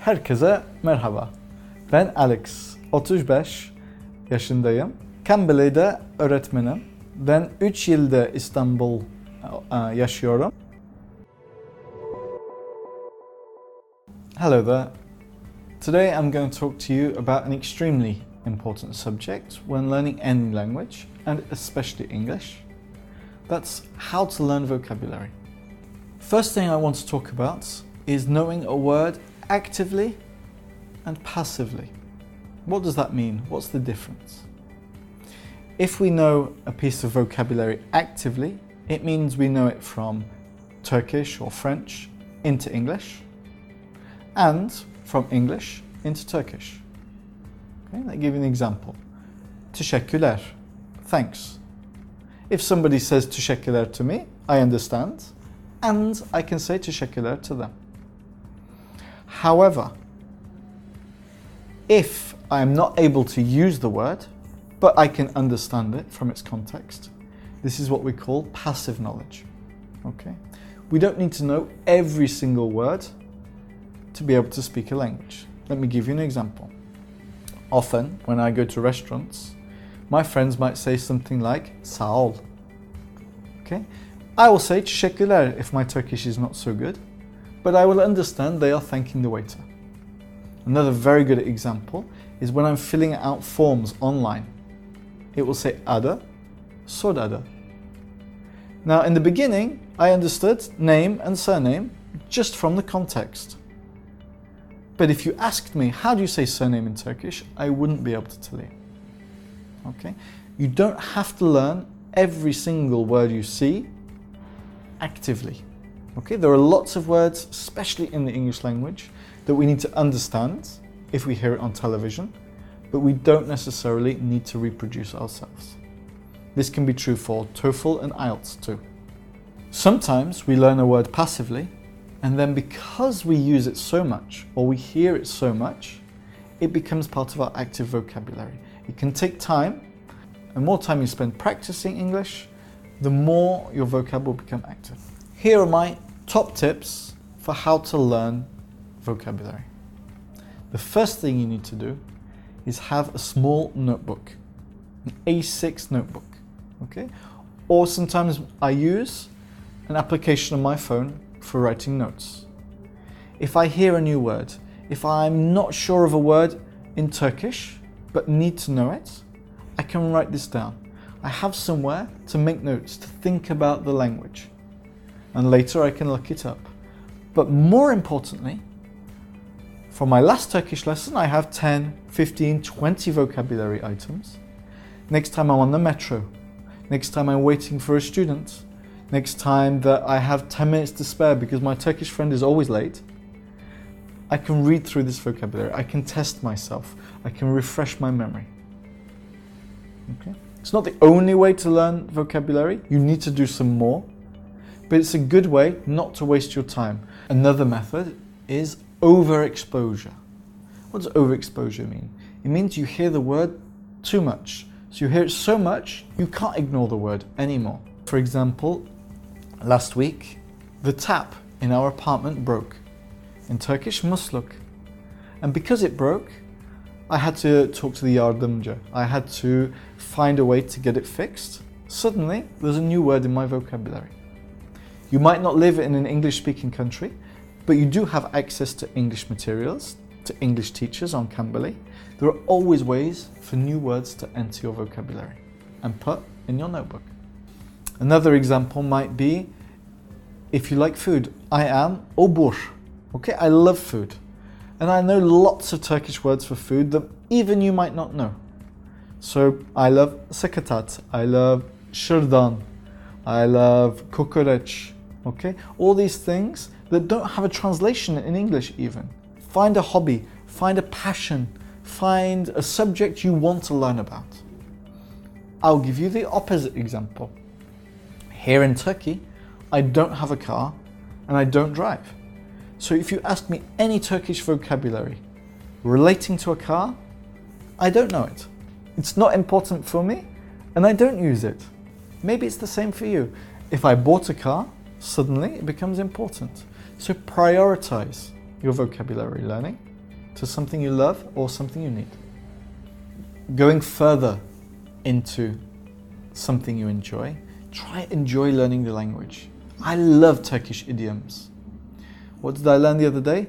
Herkese merhaba. Ben Alex. 35 yaşındayım. Cambly'de öğretmenim. Ben 3 yılda İstanbul yaşıyorum. Hello there. Today I'm going to talk to you about an extremely important subject when learning any language, and especially English. That's how to learn vocabulary. First thing I want to talk about is knowing a word actively and passively. What does that mean? What's the difference? If we know a piece of vocabulary actively, it means we know it from Turkish or French into English and from English into Turkish. Okay, let me give you an example. Teşekkürler. Thanks. If somebody says teşekkürler to me, I understand and I can say teşekkürler to them. However, if I am not able to use the word, but I can understand it from its context, this is what we call passive knowledge. Okay? We don't need to know every single word to be able to speak a language. Let me give you an example. Often, when I go to restaurants, my friends might say something like sağ ol. Okay? I will say teşekkürler if my Turkish is not so good, but I will understand they are thanking the waiter. Another very good example is when I'm filling out forms online. It will say ada, sodada. Now, in the beginning, I understood name and surname just from the context. But if you asked me, how do you say surname in Turkish, I wouldn't be able to tell you. Okay? You don't have to learn every single word you see actively. Okay? There are lots of words, especially in the English language, that we need to understand if we hear it on television, but we don't necessarily need to reproduce ourselves. This can be true for TOEFL and IELTS too. Sometimes we learn a word passively, and then because we use it so much or we hear it so much, it becomes part of our active vocabulary. It can take time, and more time you spend practicing English, the more your vocab will become active. Here are my top tips for how to learn vocabulary. The first thing you need to do is have a small notebook, an A6 notebook, okay? Or sometimes I use an application on my phone for writing notes. If I hear a new word, if I'm not sure of a word in Turkish but need to know it, I can write this down. I have somewhere to make notes, to think about the language. And later I can look it up. But more importantly, for my last Turkish lesson, I have 10, 15, 20 vocabulary items. Next time I'm on the metro, next time I'm waiting for a student, next time that I have 10 minutes to spare because my Turkish friend is always late, I can read through this vocabulary. I can test myself. I can refresh my memory. Okay? It's not the only way to learn vocabulary. You need to do some more. But it's a good way not to waste your time. Another method is overexposure. What does overexposure mean? It means you hear the word too much. So you hear it so much, you can't ignore the word anymore. For example, last week, the tap in our apartment broke. In Turkish, musluk. And because it broke, I had to talk to the yardımcı. I had to find a way to get it fixed. Suddenly, there's a new word in my vocabulary. You might not live in an English speaking country, but you do have access to English materials, to English teachers on Cambly. There are always ways for new words to enter your vocabulary and put in your notebook. Another example might be if you like food. I am obur. Okay, I love food. And I know lots of Turkish words for food that even you might not know. So I love sakatat, I love shirdan, I love kokoreç, okay? All these things that don't have a translation in English even. Find a hobby, find a passion, find a subject you want to learn about. I'll give you the opposite example. Here in Turkey, I don't have a car and I don't drive. So if you ask me any Turkish vocabulary relating to a car, I don't know it. It's not important for me and I don't use it. Maybe it's the same for you. If I bought a car, suddenly it becomes important. So prioritize your vocabulary learning to something you love or something you need. Going further into something you enjoy, try enjoy learning the language. I love Turkish idioms. What did I learn the other day?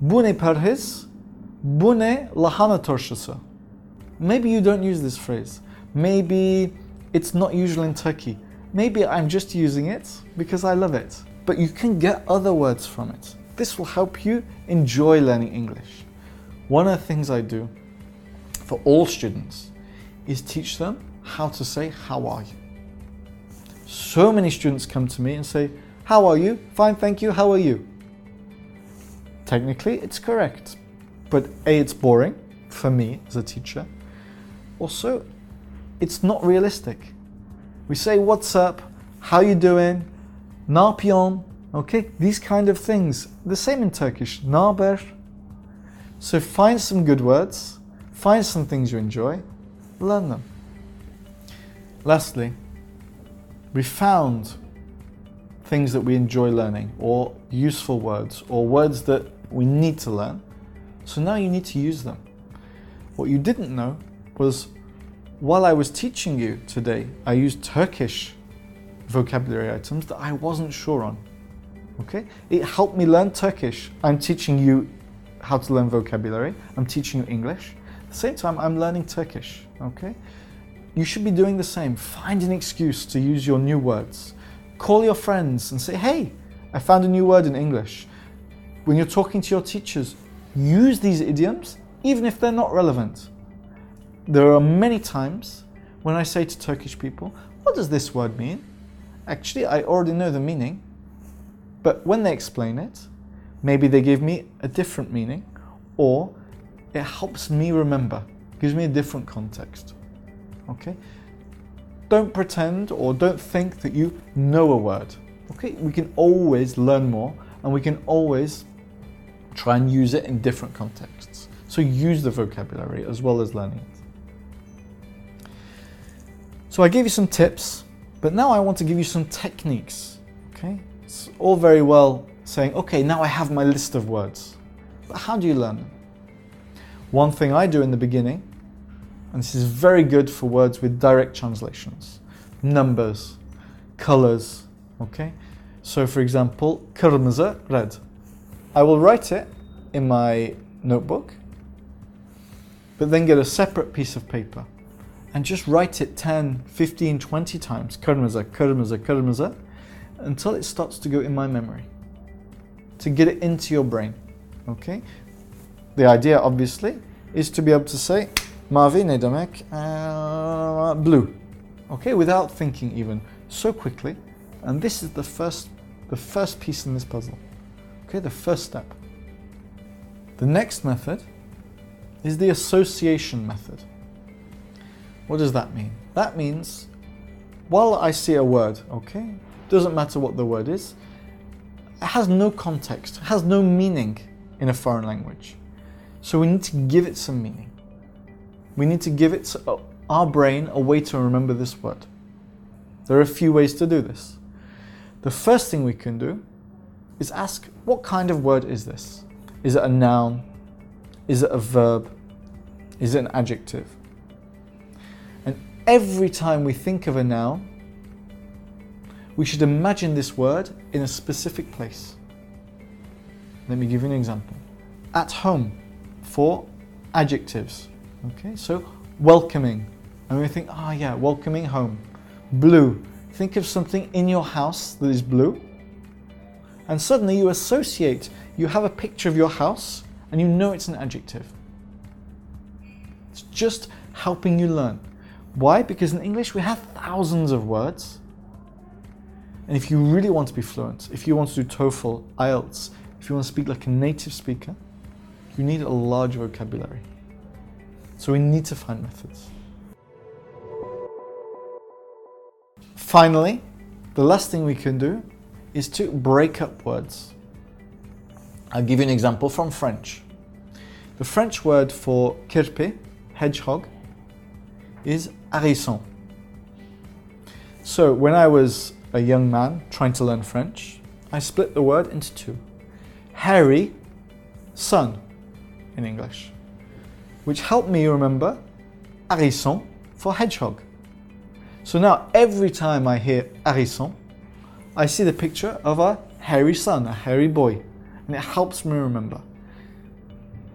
Bu ne perhiz? Lahana turşusu? Maybe you don't use this phrase. Maybe it's not usual in Turkey. Maybe I'm just using it because I love it. But you can get other words from it. This will help you enjoy learning English. One of the things I do for all students is teach them how to say, How are you? So many students come to me and say, How are you? Fine, thank you. How are you? Technically, it's correct. But A, it's boring for me as a teacher. Also, it's not realistic. We say, What's up? How you doing? Yapıyorsun? Okay, these kind of things. The same in Turkish. Ne haber? So find some good words, find some things you enjoy, learn them. Lastly, we found things that we enjoy learning, or useful words, or words that we need to learn. So now you need to use them. What you didn't know was while I was teaching you today, I used Turkish vocabulary items that I wasn't sure on. Okay? It helped me learn Turkish. I'm teaching you how to learn vocabulary. I'm teaching you English. At the same time, I'm learning Turkish. Okay? You should be doing the same. Find an excuse to use your new words. Call your friends and say, hey, I found a new word in English. When you're talking to your teachers, use these idioms even if they're not relevant. There are many times when I say to Turkish people, what does this word mean? Actually, I already know the meaning, but when they explain it, maybe they give me a different meaning or it helps me remember, gives me a different context. Okay? Don't pretend or don't think that you know a word. Okay? We can always learn more and we can always try and use it in different contexts. So use the vocabulary as well as learning it. So I gave you some tips, but now I want to give you some techniques. Okay? It's all very well saying, okay, now I have my list of words. But how do you learn them? One thing I do in the beginning, and this is very good for words with direct translations numbers, colors, okay? So, for example, kırmızı, red. I will write it in my notebook, but then get a separate piece of paper and just write it 10, 15, 20 times, kırmızı, kırmızı, kırmızı, until it starts to go in my memory to get it into your brain. Okay? The idea, obviously, is to be able to say mavi ne demek? Uh, blue. Okay, without thinking even so quickly. And this is the first, the first piece in this puzzle. Okay, the first step. The next method is the association method. What does that mean? That means while I see a word, okay, doesn't matter what the word is, it has no context, has no meaning in a foreign language. So we need to give it some meaning. We need to give it uh, our brain a way to remember this word. There are a few ways to do this. The first thing we can do is ask what kind of word is this? Is it a noun? Is it a verb? Is it an adjective? Every time we think of a noun, we should imagine this word in a specific place. Let me give you an example. At home, for adjectives. Okay, so welcoming. And we think, ah, oh, yeah, welcoming home. Blue. Think of something in your house that is blue. And suddenly you associate, you have a picture of your house and you know it's an adjective. It's just helping you learn. Why? Because in English we have thousands of words and if you really want to be fluent, if you want to do TOEFL, IELTS, if you want to speak like a native speaker, you need a large vocabulary. So we need to find methods. Finally, the last thing we can do is to break up words. I'll give you an example from French. The French word for kirpi, hedgehog, is hérisson. So when I was a young man trying to learn French, I split the word into two. Harry, son. in English, which helped me remember hérisson for hedgehog. So now every time I hear hérisson, I see the picture of a hairy son, a hairy boy, and it helps me remember.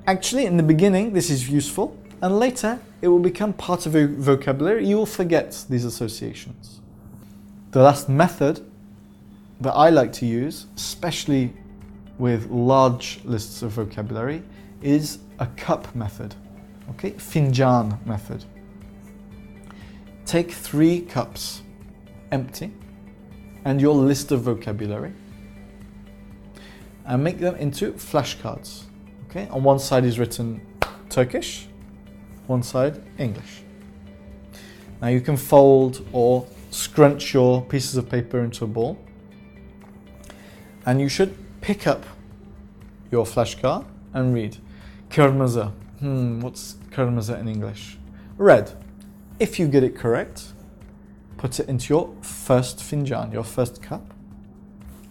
Actually, in the beginning, this is useful, and later it will become part of your vocabulary. You will forget these associations. The last method that I like to use, especially with large lists of vocabulary, is a cup method. Okay, finjan method. Take three cups, empty, and your list of vocabulary, and make them into flashcards. Okay, on one side is written Turkish, one side English. Now you can fold or scrunch your pieces of paper into a ball, and you should pick up your flashcard and read Kırmızı. Hmm, what's kırmızı in English? Red. If you get it correct, put it into your first finjan, your first cup,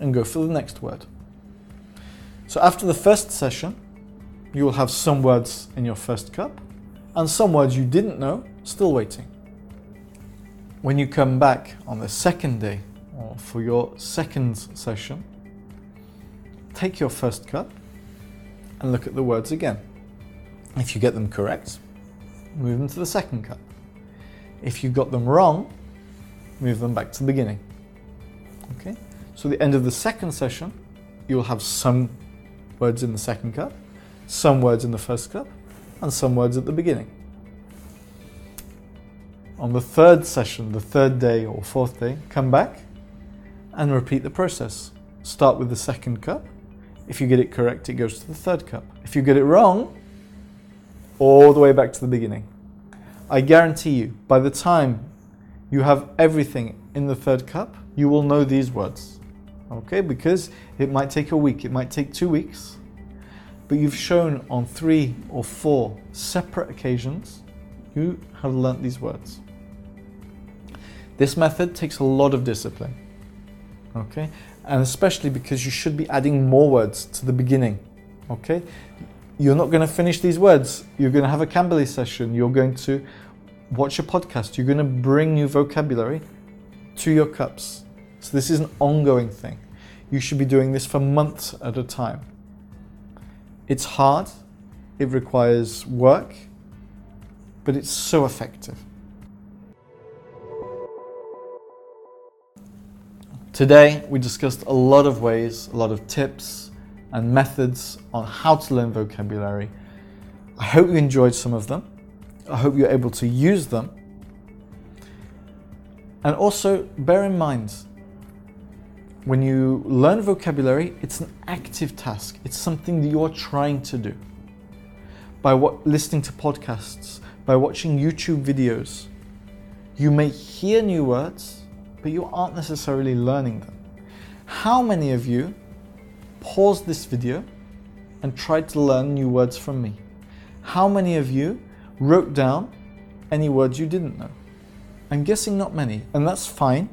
and go for the next word. So after the first session, you will have some words in your first cup and some words you didn't know still waiting. When you come back on the second day or for your second session, take your first cup and look at the words again. If you get them correct, move them to the second cup. If you got them wrong, move them back to the beginning. Okay? So the end of the second session, you'll have some words in the second cup some words in the first cup and some words at the beginning. On the third session, the third day or fourth day, come back and repeat the process. Start with the second cup. If you get it correct, it goes to the third cup. If you get it wrong, all the way back to the beginning. I guarantee you, by the time you have everything in the third cup, you will know these words. Okay, because it might take a week, it might take two weeks, but you've shown on three or four separate occasions you have learnt these words. This method takes a lot of discipline, okay? And especially because you should be adding more words to the beginning, okay? You're not going to finish these words. You're going to have a Cambly session. You're going to watch a podcast. You're going to bring new vocabulary to your cups. So this is an ongoing thing. You should be doing this for months at a time. It's hard, it requires work, but it's so effective. Today, we discussed a lot of ways, a lot of tips and methods on how to learn vocabulary. I hope you enjoyed some of them. I hope you're able to use them. And also, bear in mind when you learn vocabulary, it's an active task. It's something that you are trying to do. By what, listening to podcasts, by watching YouTube videos, you may hear new words, but you aren't necessarily learning them. How many of you paused this video and tried to learn new words from me? How many of you wrote down any words you didn't know? I'm guessing not many, and that's fine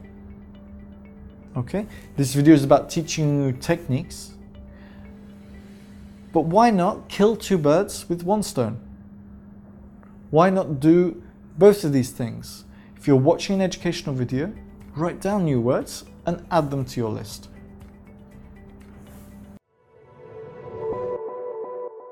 Okay, this video is about teaching you techniques. But why not kill two birds with one stone? Why not do both of these things? If you're watching an educational video, write down new words and add them to your list.